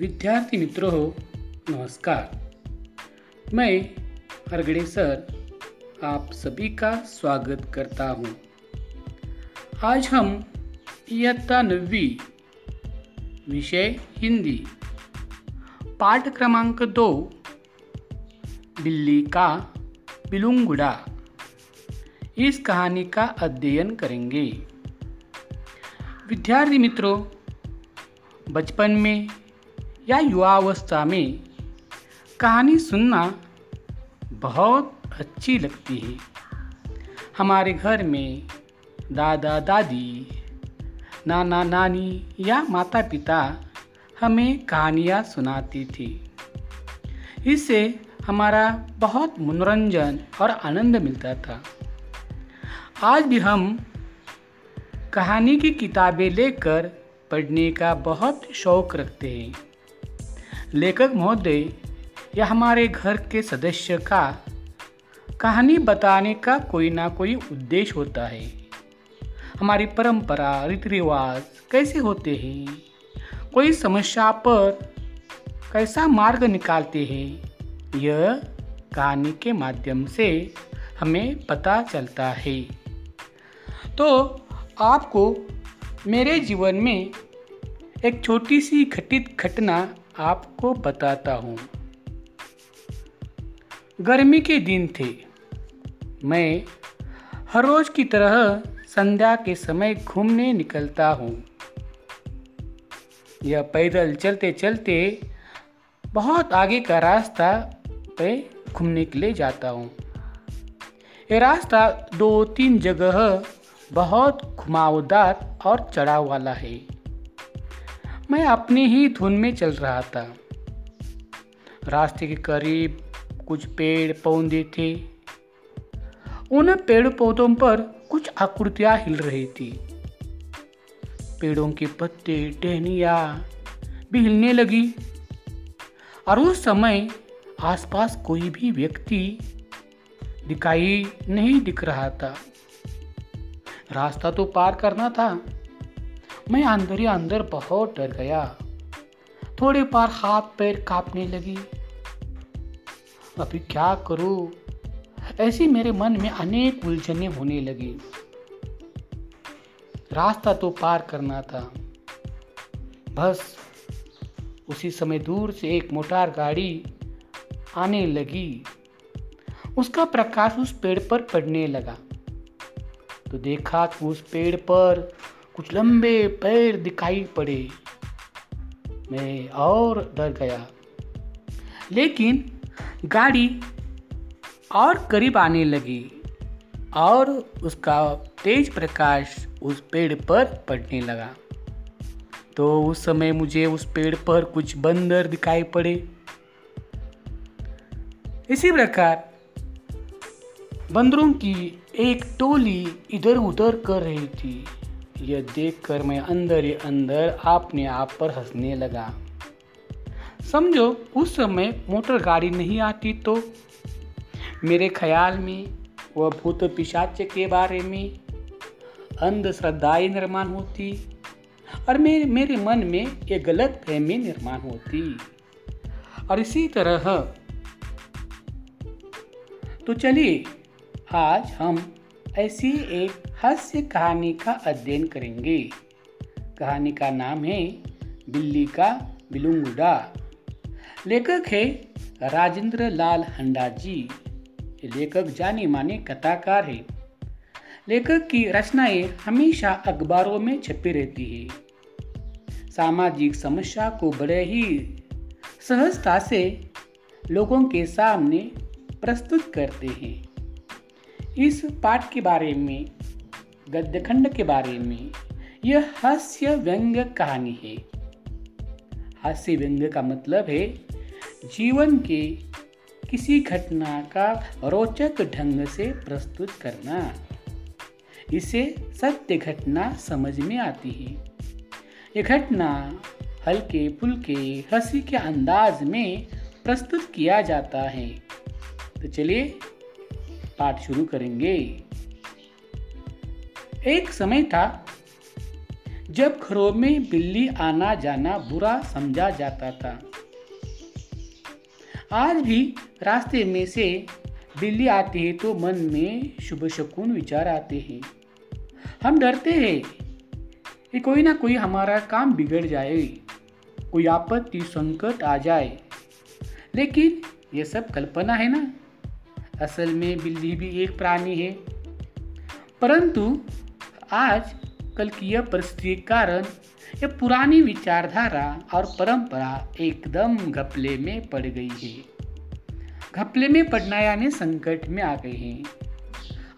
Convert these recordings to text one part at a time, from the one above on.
विद्यार्थी मित्रों नमस्कार। मैं हरगड़े सर, आप सभी का स्वागत करता हूँ। आज हम इयत्ता नवी विषय हिंदी, पाठ क्रमांक दो, बिल्ली का बिलुंगुड़ा। इस कहानी का अध्ययन करेंगे। विद्यार्थी मित्रों, बचपन में या युवावस्था में कहानी सुनना बहुत अच्छी लगती है। हमारे घर में दादा, दादी, नाना, नानी या माता पिता हमें कहानियाँ सुनाती थी। इससे हमारा बहुत मनोरंजन और आनंद मिलता था। आज भी हम कहानी की किताबें लेकर पढ़ने का बहुत शौक रखते हैं। लेखक महोदय या हमारे घर के सदस्य का कहानी बताने का कोई ना कोई उद्देश्य होता है। हमारी परंपरा रीति रिवाज कैसे होते हैं? कोई समस्या पर कैसा मार्ग निकालते हैं? यह कहानी के माध्यम से हमें पता चलता है। तो आपको मेरे जीवन में एक छोटी सी घटित घटना आपको बताता हूँ। गर्मी के दिन थे। मैं हर रोज की तरह संध्या के समय घूमने निकलता हूँ। यह पैदल चलते चलते बहुत आगे का रास्ता पे घूमने के लिए जाता हूँ। ये रास्ता दो तीन जगह बहुत घुमावदार और चढ़ाव वाला है। मैं अपनी ही धुन में चल रहा था। रास्ते के करीब कुछ पेड़ पौधे थे। उन पेड़ पौधों पर कुछ आकृतियाँ हिल रही थी। पेड़ों के पत्ते टहनिया भी हिलने लगी। और उस समय आसपास कोई भी व्यक्ति दिखाई नहीं दिख रहा था। रास्ता तो पार करना था। मैं अंदर ही अंदर बहुत डर गया। थोड़ी बार हाथ पैर कांपने लगी। अभी क्या करूँ? ऐसी मेरे मन में अनेक उलझने होने लगी। रास्ता तो पार करना था। बस उसी समय दूर से एक मोटार गाड़ी आने लगी। उसका प्रकाश उस पेड़ पर पड़ने लगा। तो देखा कि उस पेड़ पर कुछ लंबे पैर दिखाई पड़े। मैं और डर गया। लेकिन गाड़ी और करीब आने लगी और उसका तेज प्रकाश उस पेड़ पर पड़ने लगा। तो उस समय मुझे उस पेड़ पर कुछ बंदर दिखाई पड़े। इसी प्रकार बंदरों की एक टोली इधर उधर कर रही थी। यह देखकर मैं अंदर ही अंदर अपने आप पर हंसने लगा। समझो, उस समय मोटर गाड़ी नहीं आती तो? मेरे ख्याल में, वह भूत पिशाच के बारे में अंधश्रद्धाएँ निर्माण होती, और मेरे मेरे मन में एक गलत फहमी निर्माण होती। और इसी तरह तो चलिए, आज हम ऐसी एक हास्य कहानी का अध्ययन करेंगे। कहानी का नाम है बिल्ली का बिलुंगुडा। लेखक है राजेंद्र लाल हंडा जी लेखक जाने माने कथाकार है। लेखक की रचनाएँ हमेशा अखबारों में छपी रहती है। सामाजिक समस्या को बड़े ही सहजता से लोगों के सामने प्रस्तुत करते हैं। इस पाठ के बारे में, गद्यखंड के बारे में, यह हास्य व्यंग्य कहानी है। हास्य व्यंग्य का मतलब है, जीवन के किसी घटना का रोचक ढंग से प्रस्तुत करना। इसे सत्य घटना समझ में आती है। ये घटना हल्के फुल्के हँसी के अंदाज में प्रस्तुत किया जाता है। तो चलिए पाठ शुरू करेंगे। एक समय था जब घरों में बिल्ली आना जाना बुरा समझा जाता था। आज भी रास्ते में से बिल्ली आती है तो मन में शुभ शकुन विचार आते हैं। हम डरते हैं कि कोई ना कोई हमारा काम बिगड़ जाए, कोई आपत्ति, संकट आ जाए। लेकिन ये सब कल्पना है ना? असल में बिल्ली भी एक प्राणी है। परंतु आज कल की यह परिस्थिति के कारण यह पुरानी विचारधारा और परंपरा एकदम घपले में पड़ गई है। घपले में पड़ना यानी संकट में आ गए हैं।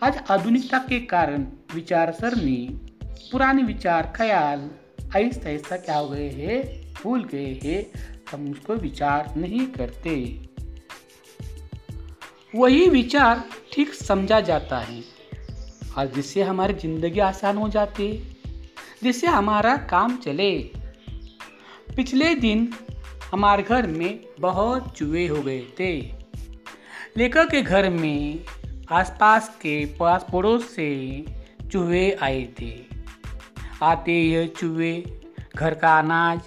आज आधुनिकता के कारण विचार सरनी पुराने विचार, ख्याल ऐसा ऐसा क्या हो गए हैं, भूल गए हैं, हम उसको विचार नहीं करते। वही विचार ठीक समझा जाता है। और जिससे हमारी ज़िंदगी आसान हो जाती है, जिससे हमारा काम चले। पिछले दिन हमारे घर में बहुत चूहे हो गए थे। लेखक के घर में आसपास के पास पड़ोस से चूहे आए थे। आते यह चूहे घर का अनाज,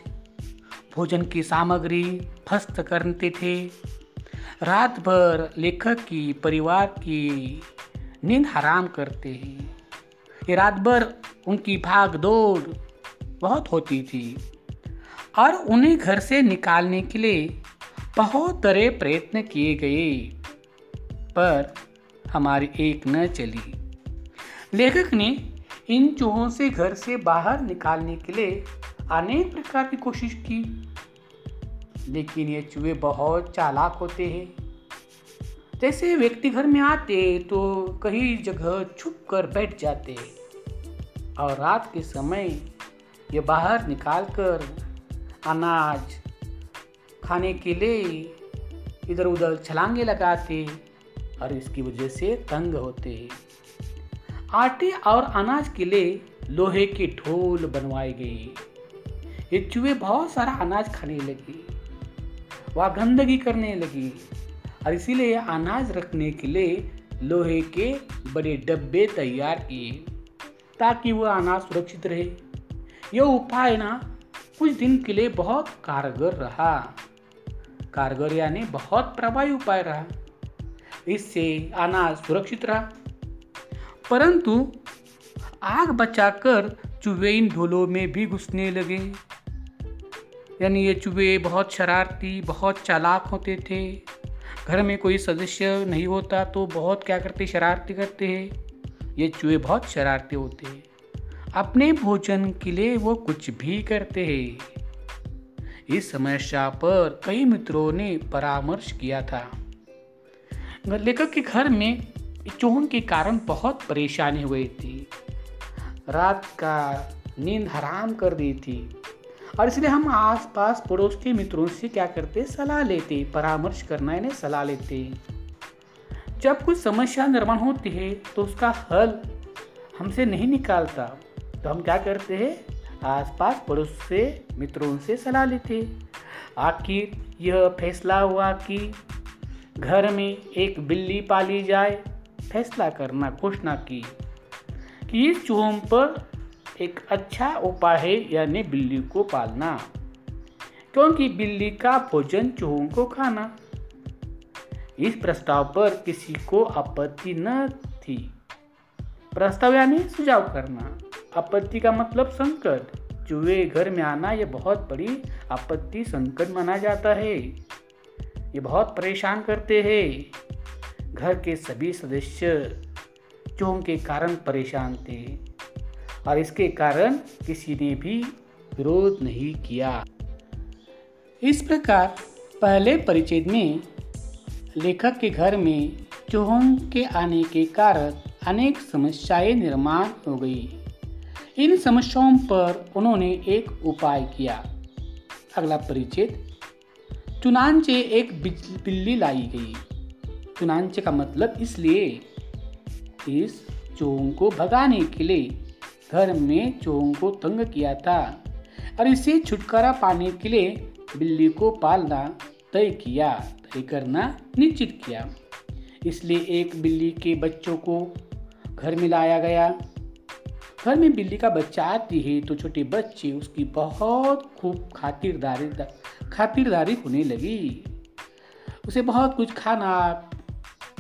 भोजन की सामग्री फस्त करते थे। रात भर लेखक की, परिवार की नींद हराम करते हैं। ये रात भर उनकी भाग दौड़ बहुत होती थी और उन्हें घर से निकालने के लिए बहुत तरह प्रयत्न किए गए। पर हमारी एक न चली। लेखक ने इन चूहों से घर से बाहर निकालने के लिए अनेक प्रकार की कोशिश की। लेकिन ये चूहे बहुत चालाक होते हैं। जैसे व्यक्ति घर में आते तो कहीं जगह छुप कर बैठ जाते। और रात के समय ये बाहर निकाल कर अनाज खाने के लिए इधर उधर छलांगे लगाते और इसकी वजह से तंग होते। आटे और अनाज के लिए लोहे के ढोल बनवाए गए। ये चूहे बहुत सारा अनाज खाने लगे। वह गंदगी करने लगी। और इसीलिए अनाज रखने के लिए लोहे के बड़े डब्बे तैयार किए, ताकि वह अनाज सुरक्षित रहे। यह उपाय ना, कुछ दिन के लिए बहुत कारगर रहा। कारगर यानी बहुत प्रभावी उपाय रहा। इससे अनाज सुरक्षित रहा। परंतु आग बचाकर चूहे इन ढोलों में भी घुसने लगे। यानी ये चूहे बहुत शरारती, बहुत चालाक होते थे। घर में कोई सदस्य नहीं होता तो बहुत क्या करते, शरारती करते हैं। ये चूहे बहुत शरारती होते हैं। अपने भोजन के लिए वो कुछ भी करते हैं। इस समस्या पर कई मित्रों ने परामर्श किया था। लेखक के घर में चूहों के कारण बहुत परेशानी हुई थी। रात का नींद हराम कर दी थी। और इसलिए हम आस पास पड़ोस के मित्रों से क्या करते सलाह लेते परामर्श करना यानी सलाह लेते जब कुछ समस्या निर्माण होती है तो उसका हल हमसे नहीं निकालता। तो हम क्या करते हैं? आसपास पड़ोस से मित्रों से सलाह लेते आखिर यह फैसला हुआ कि घर में एक बिल्ली पाली जाए, फैसला करना, घोषणा की कि इस चूहों पर एक अच्छा उपाय है यानी बिल्ली को पालना। क्योंकि बिल्ली का भोजन चूहों को खाना। इस प्रस्ताव पर किसी को आपत्ति न थी। प्रस्ताव यानी सुझाव करना। आपत्ति का मतलब संकट। चूहे घर में आना यह बहुत बड़ी आपत्ति संकट माना जाता है। ये बहुत परेशान करते हैं। घर के सभी सदस्य चूहों के कारण परेशान थे। और इसके कारण किसी ने भी विरोध नहीं किया। इस प्रकार पहले परिचय में लेखक के घर में चूहों के आने के कारण अनेक समस्याएँ निर्माण हो गई। इन समस्याओं पर उन्होंने एक उपाय किया। अगला परिचित चुनांचे एक बिल्ली लाई गई। चुनांचे का मतलब इसलिए इस चोहों को भगाने के लिए घर में चोहों को तंग किया था और इसे छुटकारा पाने के लिए बिल्ली को पालना तय किया, तय करना निश्चित किया। इसलिए एक बिल्ली के बच्चों को घर में लाया गया। घर में बिल्ली का बच्चा आती है तो छोटे बच्चे उसकी बहुत खूब खातिरदारी खातिरदारी होने लगी। उसे बहुत कुछ खाना,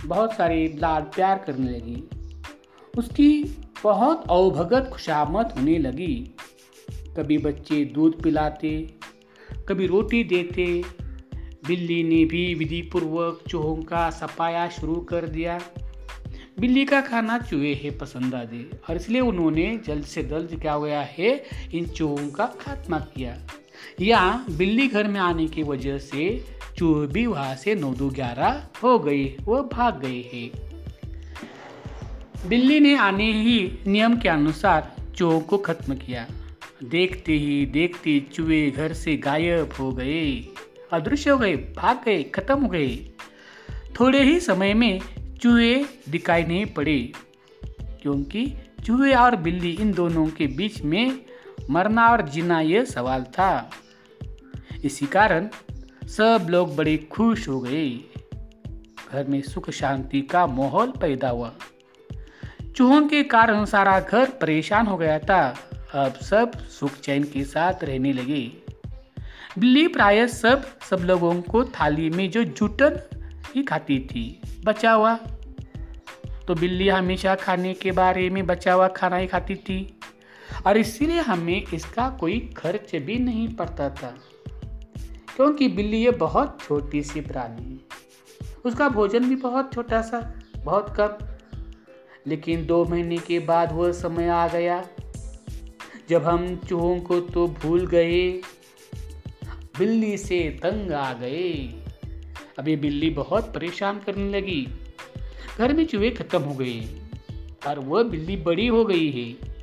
बहुत सारे लाड प्यार करने लगी। उसकी बहुत अवभगत खुशामत होने लगी। कभी बच्चे दूध पिलाते, कभी रोटी देते। बिल्ली ने भी विधि पूर्वक चूहों का सफाया शुरू कर दिया। बिल्ली का खाना चूहे है पसंद आदि और इसलिए उन्होंने जल्द से जल्द क्या हुआ है, इन चूहों का खात्मा किया। या बिल्ली घर में आने की वजह से चूहे भी वहाँ से नौ दो ग्यारह हो गए वह भाग गए हैं। बिल्ली ने आने ही नियम के अनुसार चूहों को खत्म किया। देखते ही देखते चूहे घर से गायब हो गए। अदृश्य हो गए, भाग गए, खत्म हो गए। थोड़े ही समय में चूहे दिखाई नहीं पड़े, क्योंकि चूहे और बिल्ली इन दोनों के बीच में मरना और जीना यह सवाल था। इसी कारण सब लोग बड़े खुश हो गए। घर में सुख शांति का माहौल पैदा हुआ। चूहों के कारण सारा घर परेशान हो गया था। अब सब सुख चैन के साथ रहने लगे। बिल्ली प्राय सब सब लोगों को थाली में जो जुटन ही खाती थी बचा हुआ तो बिल्ली हमेशा खाने के बारे में बचा हुआ खाना ही खाती थी। और इसीलिए हमें इसका कोई खर्च भी नहीं पड़ता था। क्योंकि बिल्ली ये बहुत छोटी सी प्राणी उसका भोजन भी बहुत छोटा सा, बहुत कम। लेकिन दो महीने के बाद वह समय आ गया। जब हम चूहों को तो भूल गए, बिल्ली से तंग आ गए। अब ये बिल्ली बहुत परेशान करने लगी। घर में चूहे खत्म हो गए और वह बिल्ली बड़ी हो गई है।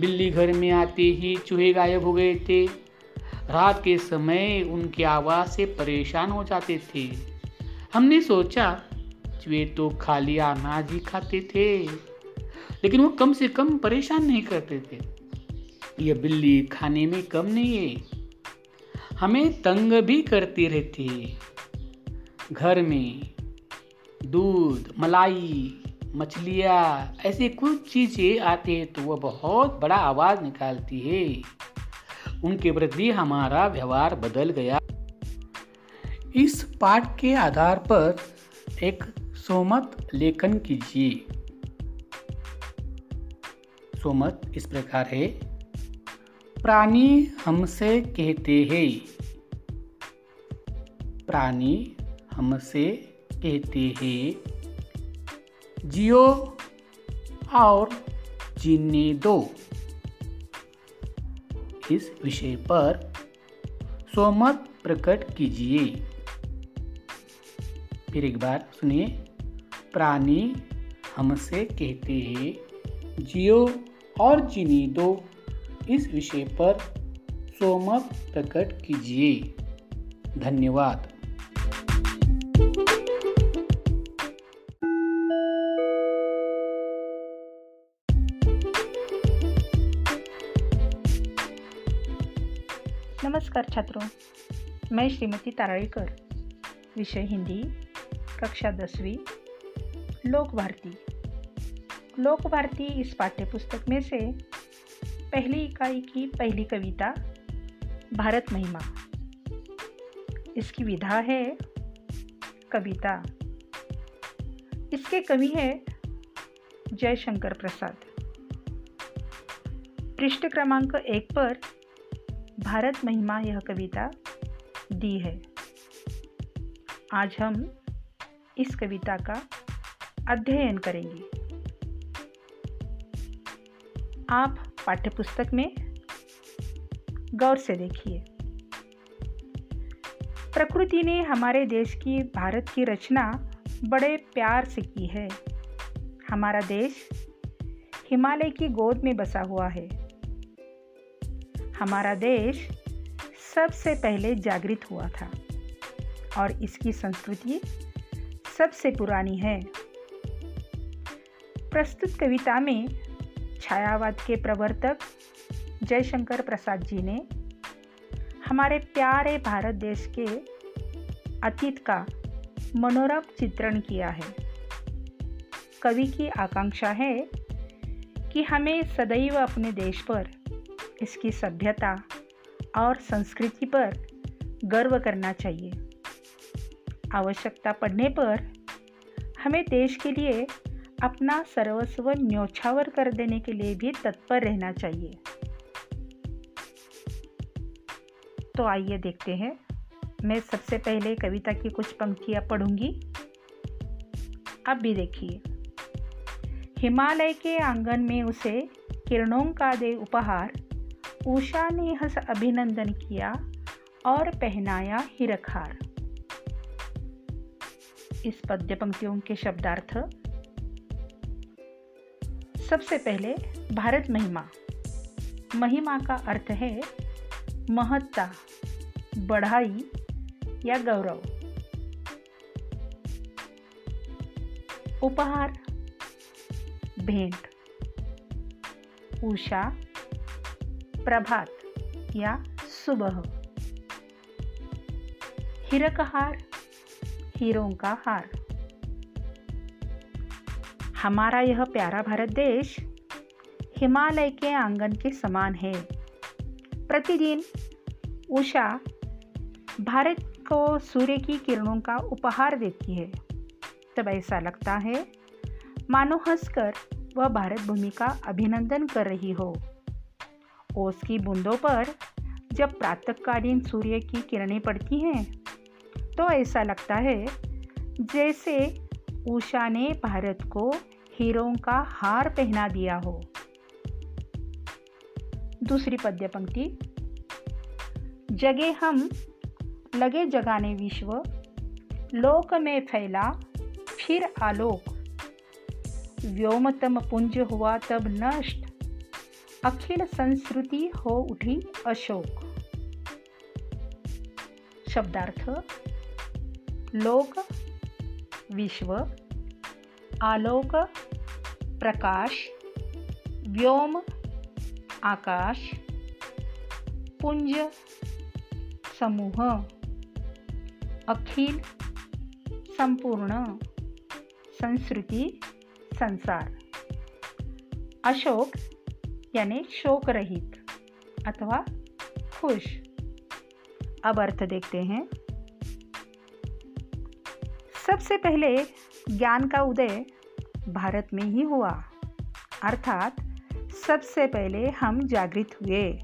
बिल्ली घर में आते ही चूहे गायब हो गए थे। रात के समय उनकी आवाज़ से परेशान हो जाते थे। हमने सोचा चूहे तो खाली अनाज ही खाते थे। लेकिन वो कम से कम परेशान नहीं करते थे। ये बिल्ली खाने में कम नहीं है। हमें तंग भी करती रहती घर में दूध, मलाई, मछलियाँ, ऐसी कुछ चीज़ें आती है तो वह बहुत बड़ा आवाज़ निकालती है। उनके प्रति हमारा व्यवहार बदल गया। इस पाठ के आधार पर एक सोमत लेखन कीजिए। सोमत इस प्रकार है। प्राणी हमसे कहते हैं। प्राणी हमसे कहते हैं। जियो और जीने दो। इस विषय पर सोमत प्रकट कीजिए। फिर एक बार सुनिए। प्राणी हमसे कहते हैं, जियो और जीने दो इस विषय पर सोमत प्रकट कीजिए। धन्यवाद। नमस्कार छात्रों, मैं श्रीमती ताराळीकर, विषय हिंदी, कक्षा दसवीं लोक भारती लोक भारती इस पाठ्य पुस्तक में से पहली इकाई की पहली कविता, भारत महिमा। इसकी विधा है कविता। इसके कवि है जयशंकर प्रसाद। पृष्ठ क्रमांक एक पर भारत महिमा यह कविता दी है। आज हम इस कविता का अध्ययन करेंगे। आप पाठ्यपुस्तक में गौर से देखिए। प्रकृति ने हमारे देश की, भारत की रचना बड़े प्यार से की है। हमारा देश हिमालय की गोद में बसा हुआ है। हमारा देश सबसे पहले जागृत हुआ था और इसकी संस्कृति सबसे पुरानी है। प्रस्तुत कविता में छायावाद के प्रवर्तक जयशंकर प्रसाद जी ने हमारे प्यारे भारत देश के अतीत का मनोरम चित्रण किया है। कवि की आकांक्षा है कि हमें सदैव अपने देश पर इसकी सभ्यता और संस्कृति पर गर्व करना चाहिए। आवश्यकता पड़ने पर हमें देश के लिए अपना सर्वस्व न्योछावर कर देने के लिए भी तत्पर रहना चाहिए। तो आइए देखते हैं। मैं सबसे पहले कविता की कुछ पंक्तियाँ पढ़ूँगी। अब भी देखिए। हिमालय के आँगन में उसे किरणों का दे उपहार उषा ने हंस अभिनंदन किया और पहनाया हिरखार। इस पद्य पंक्तियों के शब्दार्थ सबसे पहले भारत महिमा। महिमा का अर्थ है महत्ता, बढ़ाई या गौरव। उपहार, भेंट। उषा, प्रभात या सुबह। हिरकहार, हीरों का हार। हमारा यह प्यारा भारत देश हिमालय के आँगन के समान है। प्रतिदिन उषा भारत को सूर्य की किरणों का उपहार देती है। तब ऐसा लगता है, मानो हंसकर वह भारत भूमि का अभिनंदन कर रही हो। ओस की बूंदों पर जब प्रातःकालीन सूर्य की किरणें पड़ती हैं तो ऐसा लगता है जैसे उषा ने भारत को हीरों का हार पहना दिया हो। दूसरी पद्य पंक्ति। जगे हम, लगे जगाने विश्व। लोक में फैला, फिर आलोक। व्योमतम पुंज हुआ तब नष्ट। अखिल संस्कृति हो उठी अशोक। शब्दार्थ। लोक, विश्व। आलोक प्रकाश, व्योम, आकाश, पुंज, समूह, अखिल, संपूर्ण, संस्कृति, संसार। अशोक यानी शोक रहित अथवा खुश। अब अर्थ देखते हैं। सबसे पहले ज्ञान का उदय भारत में ही हुआ। अर्थात, सबसे पहले हम जागृत हुए।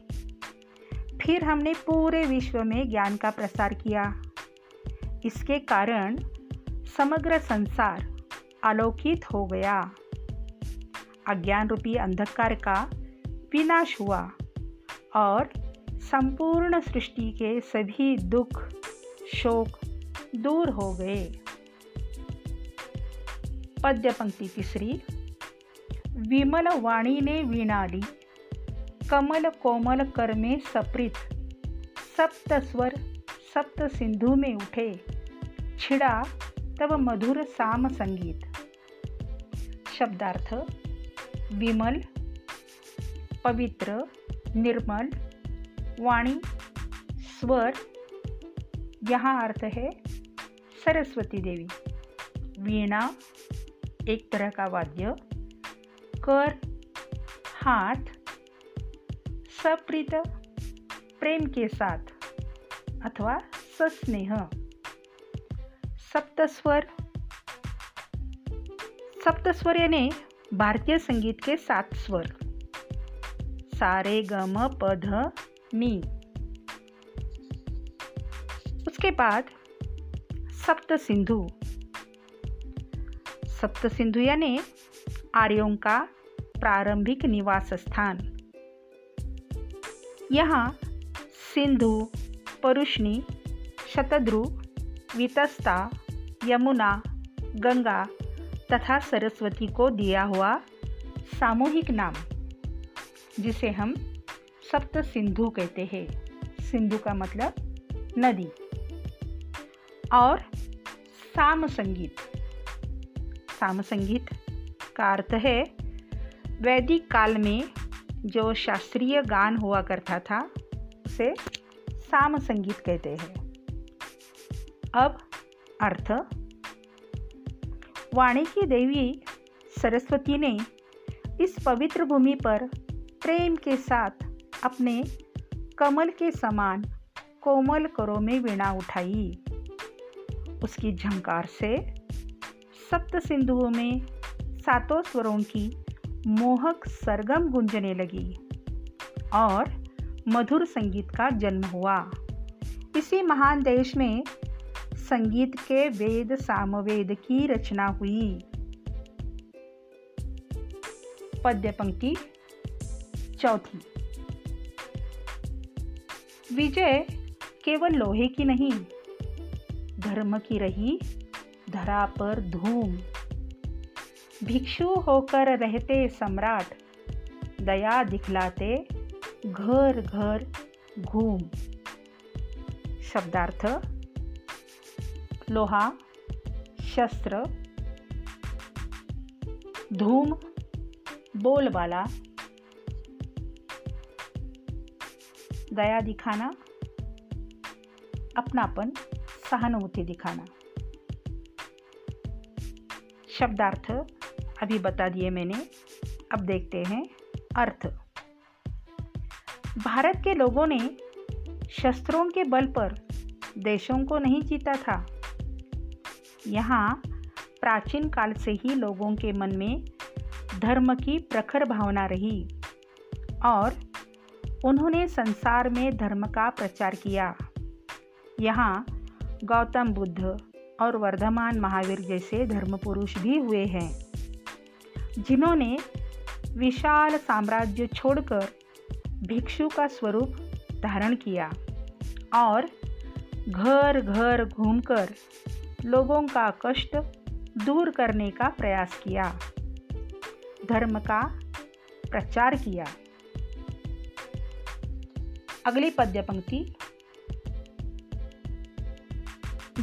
फिर हमने पूरे विश्व में ज्ञान का प्रसार किया। इसके कारण समग्र संसार आलोकित हो गया। अज्ञान रूपी अंधकार का विनाश हुआ और संपूर्ण सृष्टि के सभी दुख, शोक दूर हो गए। पद्यपंक्ती तिसरी. विमल वाणी ने कमल कोमल कर्मे सप्रित. सप्त स्वर सप्त सिंधू में उठे. छिड़ा तब मधुर साम संगीत. शब्दार्थ विमल पवित्र निर्मल वाणी स्वर. यहाँ अर्थ है सरस्वती देवी. वीणा एक तरह का वाद्य। कर, हाथ, सप्रीत, प्रेम के साथ अथवा सस्नेह। सप्तस्वर। सप्तस्वर यानी भारतीय संगीत के सात स्वर। सारे गम पध नी उसके बाद सप्त सिंधु सप्त सिंधु यानी आर्यों का प्रारंभिक निवास स्थान। यहाँ सिंधु, परुष्णी, शतद्रु, वितस्ता, यमुना, गंगा तथा सरस्वती को दिया हुआ सामूहिक नाम, जिसे हम सप्त सिंधु कहते हैं। सिंधु का मतलब नदी। और साम संगीत। साम संगीत का अर्थ है, वैदिक काल में जो शास्त्रीय गान हुआ करता था, उसे साम संगीत कहते हैं। अब अर्थ। वाणी की देवी सरस्वती ने इस पवित्र भूमि पर प्रेम के साथ अपने कमल के समान कोमल करों में वीणा उठाई। उसकी झंकार से सप्त सिंधुओं में सातों स्वरों की मोहक सरगम गुंजने लगी और मधुर संगीत का जन्म हुआ। इसी महान देश में संगीत के वेद सामवेद की रचना हुई। पद्य पंक्ति चौथी। विजय केवल लोहे की नहीं, धर्म की रही धरा पर धूम। भिक्षु होकर रहते सम्राट, दया दिखलाते घर घर घूम। शब्दार्थ, लोहा, शस्त्र, धूम, बोलबाला, दया दिखाना, अपनापन, सहानुभूति दिखाना। शब्दार्थ, अभी बता दिए मैंने। अब देखते हैं अर्थ। भारत के लोगों ने शस्त्रों के बल पर देशों को नहीं जीता था। यहाँ प्राचीन काल से ही लोगों के मन में धर्म की प्रखर भावना रही और उन्होंने संसार में धर्म का प्रचार किया। यहाँ गौतम बुद्ध और वर्धमान महावीर जैसे धर्म पुरुष भी हुए हैं। जिन्होंने विशाल साम्राज्य छोड़कर भिक्षु का स्वरूप धारण किया और घर घर घूमकर लोगों का कष्ट दूर करने का प्रयास किया, धर्म का प्रचार किया। अगली पद्य पंक्ति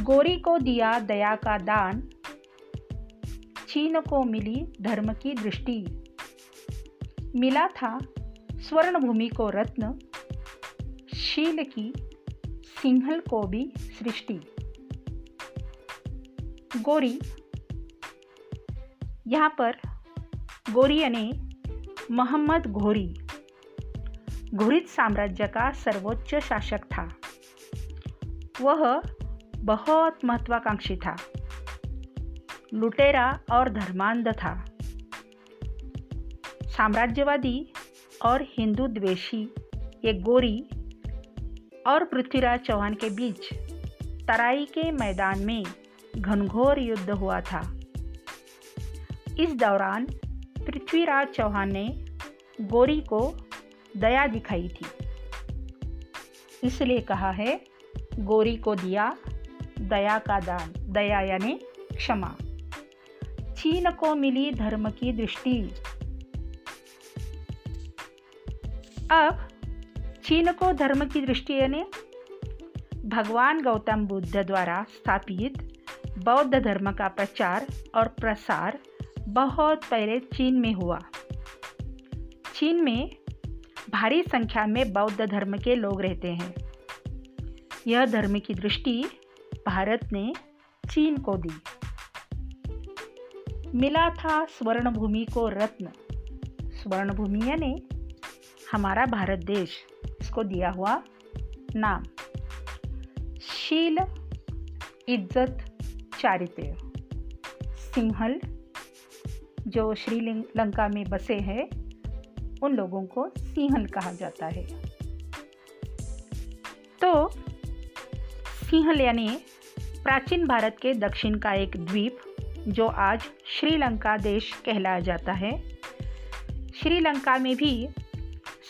गोरी को दिया दया का दान चीन को मिली धर्म की दृष्टि। मिला था स्वर्ण भूमि को रत्न, शील की सिंहल को भी सृष्टि। गोरी, यहाँ पर गोरी यानी मोहम्मद घोरी, घोरित साम्राज्य का सर्वोच्च शासक था। वह बहुत महत्वाकांक्षी था। लुटेरा और धर्मांध था। साम्राज्यवादी और हिंदू द्वेषी, ये गोरी और पृथ्वीराज चौहान के बीच तराई के मैदान में घनघोर युद्ध हुआ था। इस दौरान पृथ्वीराज चौहान ने गोरी को दया दिखाई थी। इसलिए कहा है, गोरी को दिया दया का दान दया यानी क्षमा। चीन को मिली धर्म की दृष्टि। अब चीन को धर्म की दृष्टि यानी भगवान गौतम बुद्ध द्वारा स्थापित बौद्ध धर्म का प्रचार और प्रसार बहुत पहले चीन में हुआ। चीन में भारी संख्या में बौद्ध धर्म के लोग रहते हैं। यह धर्म की दृष्टि भारत ने चीन को दी। मिला था स्वर्ण भूमि को रत्न। स्वर्ण भूमि यानी हमारा भारत देश। इसको दिया हुआ नाम। शील इज़्ज़त चारित्र सिंहल, जो श्रीलंका में बसे हैं, उन लोगों को सिंहल कहा जाता है। तो सिंहल यानी प्राचीन भारत के दक्षिण का एक द्वीप, जो आज श्रीलंका देश कहलाया जाता है। श्रीलंका में भी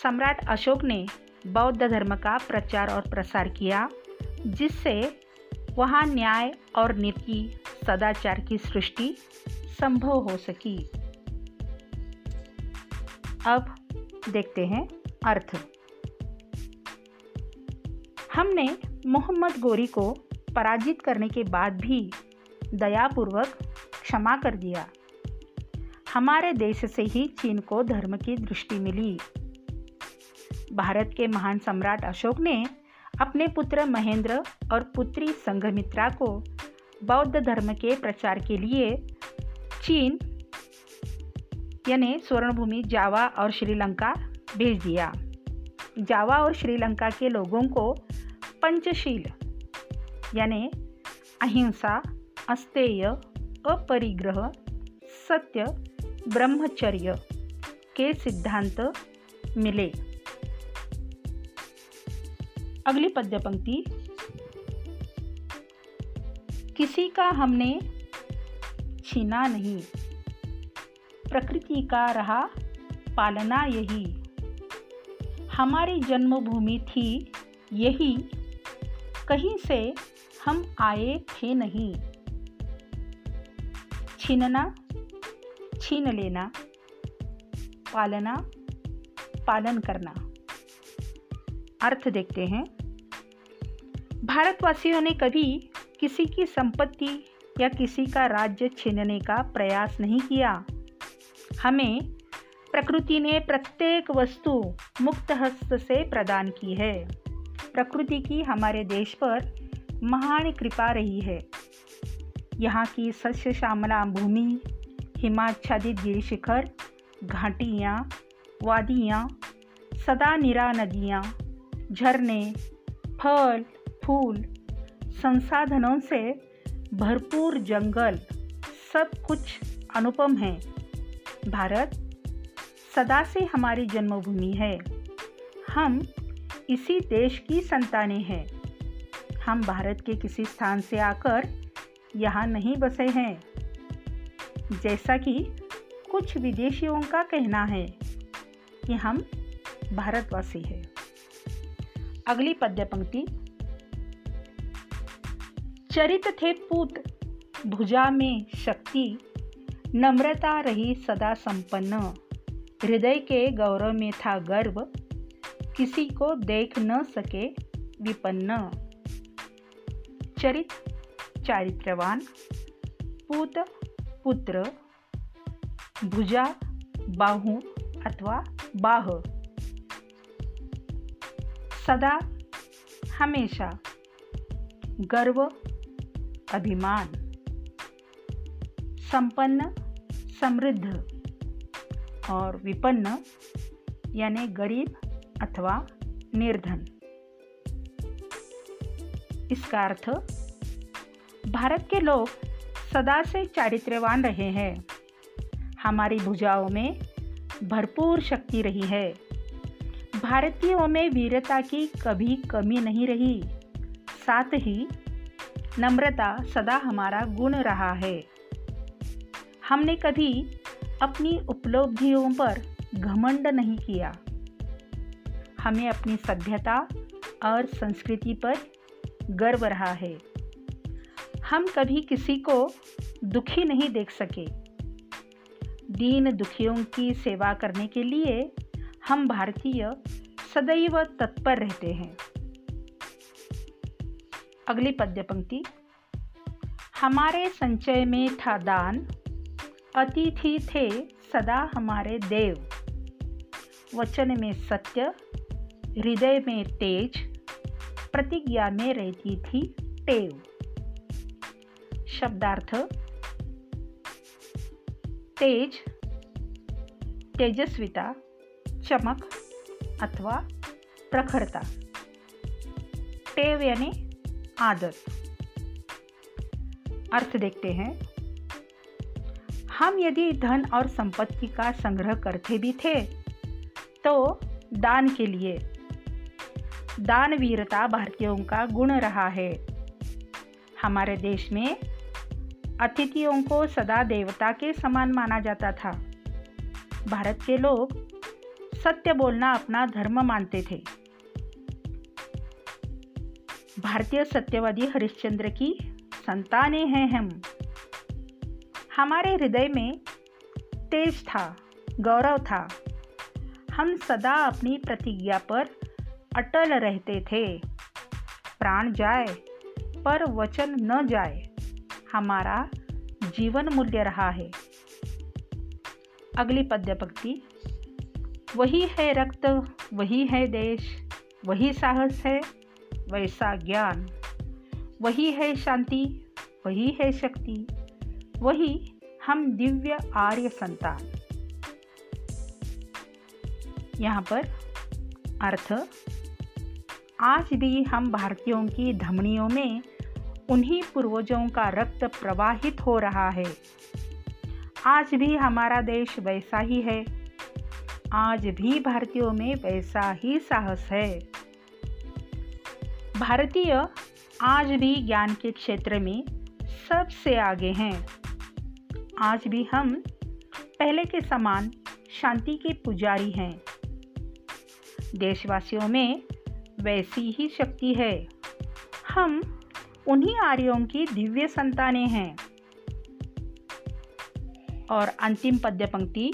सम्राट अशोक ने बौद्ध धर्म का प्रचार और प्रसार किया, जिससे वहाँ न्याय और नीति, सदाचार की सृष्टि संभव हो सकी। अब देखते हैं अर्थ। हमने मोहम्मद गोरी को पराजित करने के बाद भी दयापूर्वक क्षमा कर दिया। हमारे देश से ही चीन को धर्म की दृष्टि मिली। भारत के महान सम्राट अशोक ने अपने पुत्र महेंद्र और पुत्री संघमित्रा को बौद्ध धर्म के प्रचार के लिए चीन, यानी स्वर्णभूमि जावा और श्रीलंका भेज दिया। जावा और श्रीलंका के लोगों को पंचशील यानी अहिंसा, अस्तेय, अपरिग्रह, सत्य, ब्रह्मचर्य के सिद्धांत मिले। अगली पद्य पंक्ति किसी का हमने छीना नहीं, प्रकृति का रहा पालना यही। हमारी जन्मभूमि थी यही, कहीं से हम आए थे नहीं। छीनना, छीन लेना, पालना, पालन करना। अर्थ देखते हैं। भारतवासियों ने कभी किसी की संपत्ति या किसी का राज्य छीनने का प्रयास नहीं किया। हमें प्रकृति ने प्रत्येक वस्तु मुक्त हस्त से प्रदान की है। प्रकृति की हमारे देश पर महान कृपा रही है। यहाँ की सस्य श्यामला भूमि, हिमाच्छादित गिरी शिखर, घाटियाँ, वादियाँ, सदा निरा नदियाँ, झरने, फल, फूल, संसाधनों से भरपूर जंगल, सब कुछ अनुपम है। भारत सदा से हमारी जन्मभूमि है। हम इसी देश की संतानें हैं। हम भारत के किसी स्थान से आकर यहाँ नहीं बसे हैं। जैसा कि कुछ विदेशियों का कहना है कि हम भारतवासी हैं। अगली पद्य पंक्ति। चरित थे पूत, भुजा में शक्ति, नम्रता रही सदा संपन्न। हृदय के गौरव में था गर्व, किसी को देख न सके विपन्न। चरित, चारित्रवान, पूत, पुत्र, भुजा, बाहु अथवा बाह। सदा, हमेशा, गर्व, अभिमान। संपन्न, समृद्ध और विपन्न, यानी गरीब अथवा निर्धन। इसका अर्थ, भारत के लोग सदा से चारित्र्यवान रहे हैं। हमारी भुजाओं में भरपूर शक्ति रही है। भारतीयों में वीरता की कभी कमी नहीं रही। साथ ही नम्रता सदा हमारा गुण रहा है। हमने कभी अपनी उपलब्धियों पर घमंड नहीं किया। हमें अपनी सभ्यता और संस्कृति पर गर्व रहा है। हम कभी किसी को दुखी नहीं देख सके। दीन दुखियों की सेवा करने के लिए हम भारतीय सदैव तत्पर रहते हैं। अगली पद्य पंक्ति हमारे संचय में था दान। अतिथि थे सदा हमारे देव। वचन में सत्य, हृदय में तेज प्रतिज्ञा में रहती थी टेव। शब्दार्थ, तेज, तेजस्विता, चमक अथवा प्रखरता। टेव यानी आदत अर्थ देखते हैं। हम यदि धन और संपत्ति का संग्रह करते भी थे तो दान के लिए दान वीरता भारतीयों का गुण रहा है। हमारे देश में अतिथियों को सदा देवता के समान माना जाता था। भारत के लोग सत्य बोलना अपना धर्म मानते थे। भारतीय सत्यवादी हरिश्चंद्र की संतानें हैं हम। हमारे हृदय में तेज था, गौरव था। हम सदा अपनी प्रतिज्ञा पर अटल रहते थे। प्राण जाए, पर वचन न जाए, हमारा जीवन मूल्य रहा है। अगली पद्य पंक्ति वही है रक्त, वही है देश, वही साहस है, वैसा ज्ञान। वही है शांति, वही है शक्ति, वही हम दिव्य आर्य संतान। यहाँ पर अर्थ आज भी हम भारतीयों की धमनियों में उन्हीं पूर्वजों का रक्त प्रवाहित हो रहा है। आज भी हमारा देश वैसा ही है। आज भी भारतीयों में वैसा ही साहस है। भारतीय आज भी ज्ञान के क्षेत्र में सबसे आगे हैं। आज भी हम पहले के समान शांति के पुजारी हैं। देशवासियों में वैसी ही शक्ति है। हम उन्हीं आर्यों की दिव्य संतानें हैं। और अंतिम पद्य पंक्ति,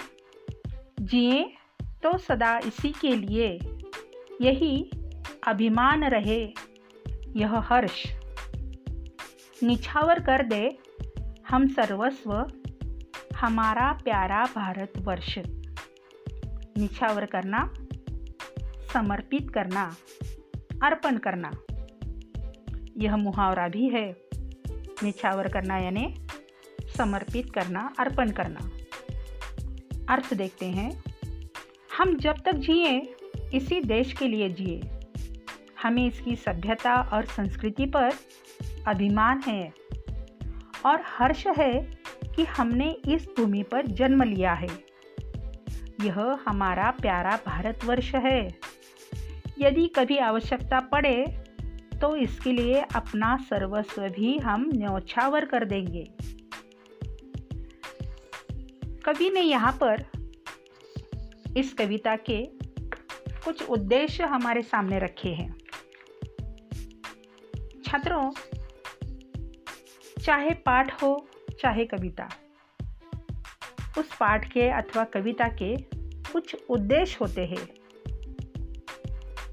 जिए तो सदा इसी के लिए, यही अभिमान रहे, यह हर्ष। निछावर कर दे हम सर्वस्व, हमारा प्यारा भारतवर्ष। निछावर करना, समर्पित करना। अर्पण करना। यह मुहावरा भी है। निछावर करना यानी समर्पित करना, अर्पण करना। अर्थ देखते हैं। हम जब तक जिए, इसी देश के लिए जिए। हमें इसकी सभ्यता और संस्कृति पर अभिमान है। और हर्ष है कि हमने इस भूमि पर जन्म लिया है। यह हमारा प्यारा भारतवर्ष है। यदि कभी आवश्यकता पड़े तो इसके लिए अपना सर्वस्व भी हम न्यौछावर कर देंगे। कवि ने यहाँ पर इस कविता के कुछ उद्देश्य हमारे सामने रखे हैं। छात्रों, चाहे पाठ हो, चाहे कविता, उस पाठ के अथवा कविता के कुछ उद्देश्य होते हैं।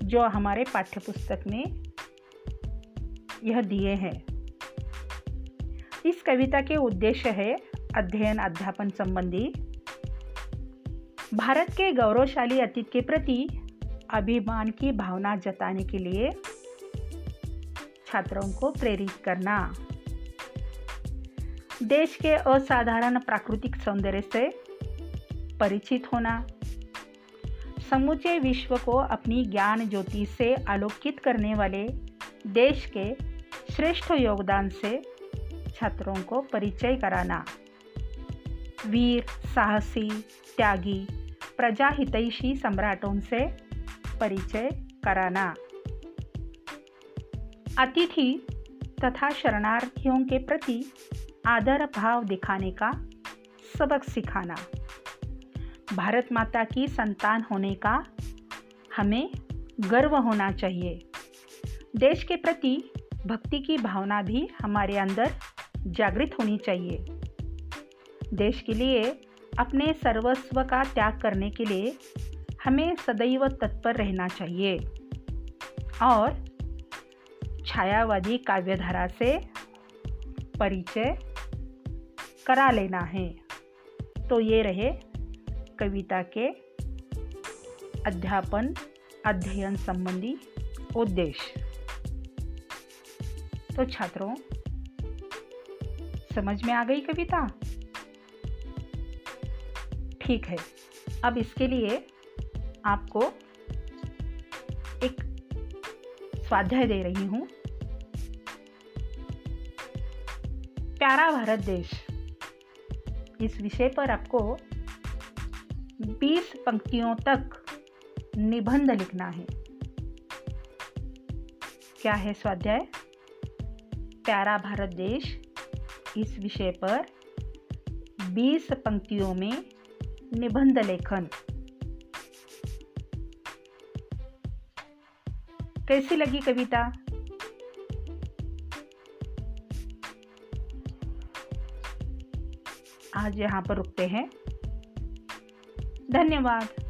जो हमारे पाठ्यपुस्तक में यह दिए हैं। इस कविता के उद्देश्य है अध्ययन, अध्यापन संबंधी। भारत के गौरवशाली अतीत के प्रति अभिमान की भावना जताने के लिए छात्रों को प्रेरित करना। देश के असाधारण प्राकृतिक सौंदर्य से परिचित होना। समूचे विश्व को अपनी ज्ञान ज्योति से आलोकित करने वाले देश के श्रेष्ठ योगदान से छात्रों को परिचय कराना। वीर, साहसी, त्यागी, प्रजाहितैषी सम्राटों से परिचय कराना। अतिथि तथा शरणार्थियों के प्रति आदर भाव दिखाने का सबक सिखाना। भारत माता की संतान होने का हमें गर्व होना चाहिए। देश के प्रति भक्ति की भावना भी हमारे अंदर जागृत होनी चाहिए। देश के लिए अपने सर्वस्व का त्याग करने के लिए हमें सदैव तत्पर रहना चाहिए। और छायावादी काव्यधारा से परिचय करा लेना है। तो ये रहे कविता के अध्यापन, अध्ययन संबंधी उद्देश्य। तो छात्रों, समझ में आ गई कविता? ठीक है, अब इसके लिए आपको एक स्वाध्याय दे रही हूँ। प्यारा भारत देश। इस विषय पर आपको 20 पंक्तियों तक निबंध लिखना है। क्या है स्वाध्याय? प्यारा भारत देश, इस विषय पर 20 पंक्तियों में निबंध लेखन। कैसी लगी कविता? आज यहाँ पर रुकते हैं। धन्यवाद.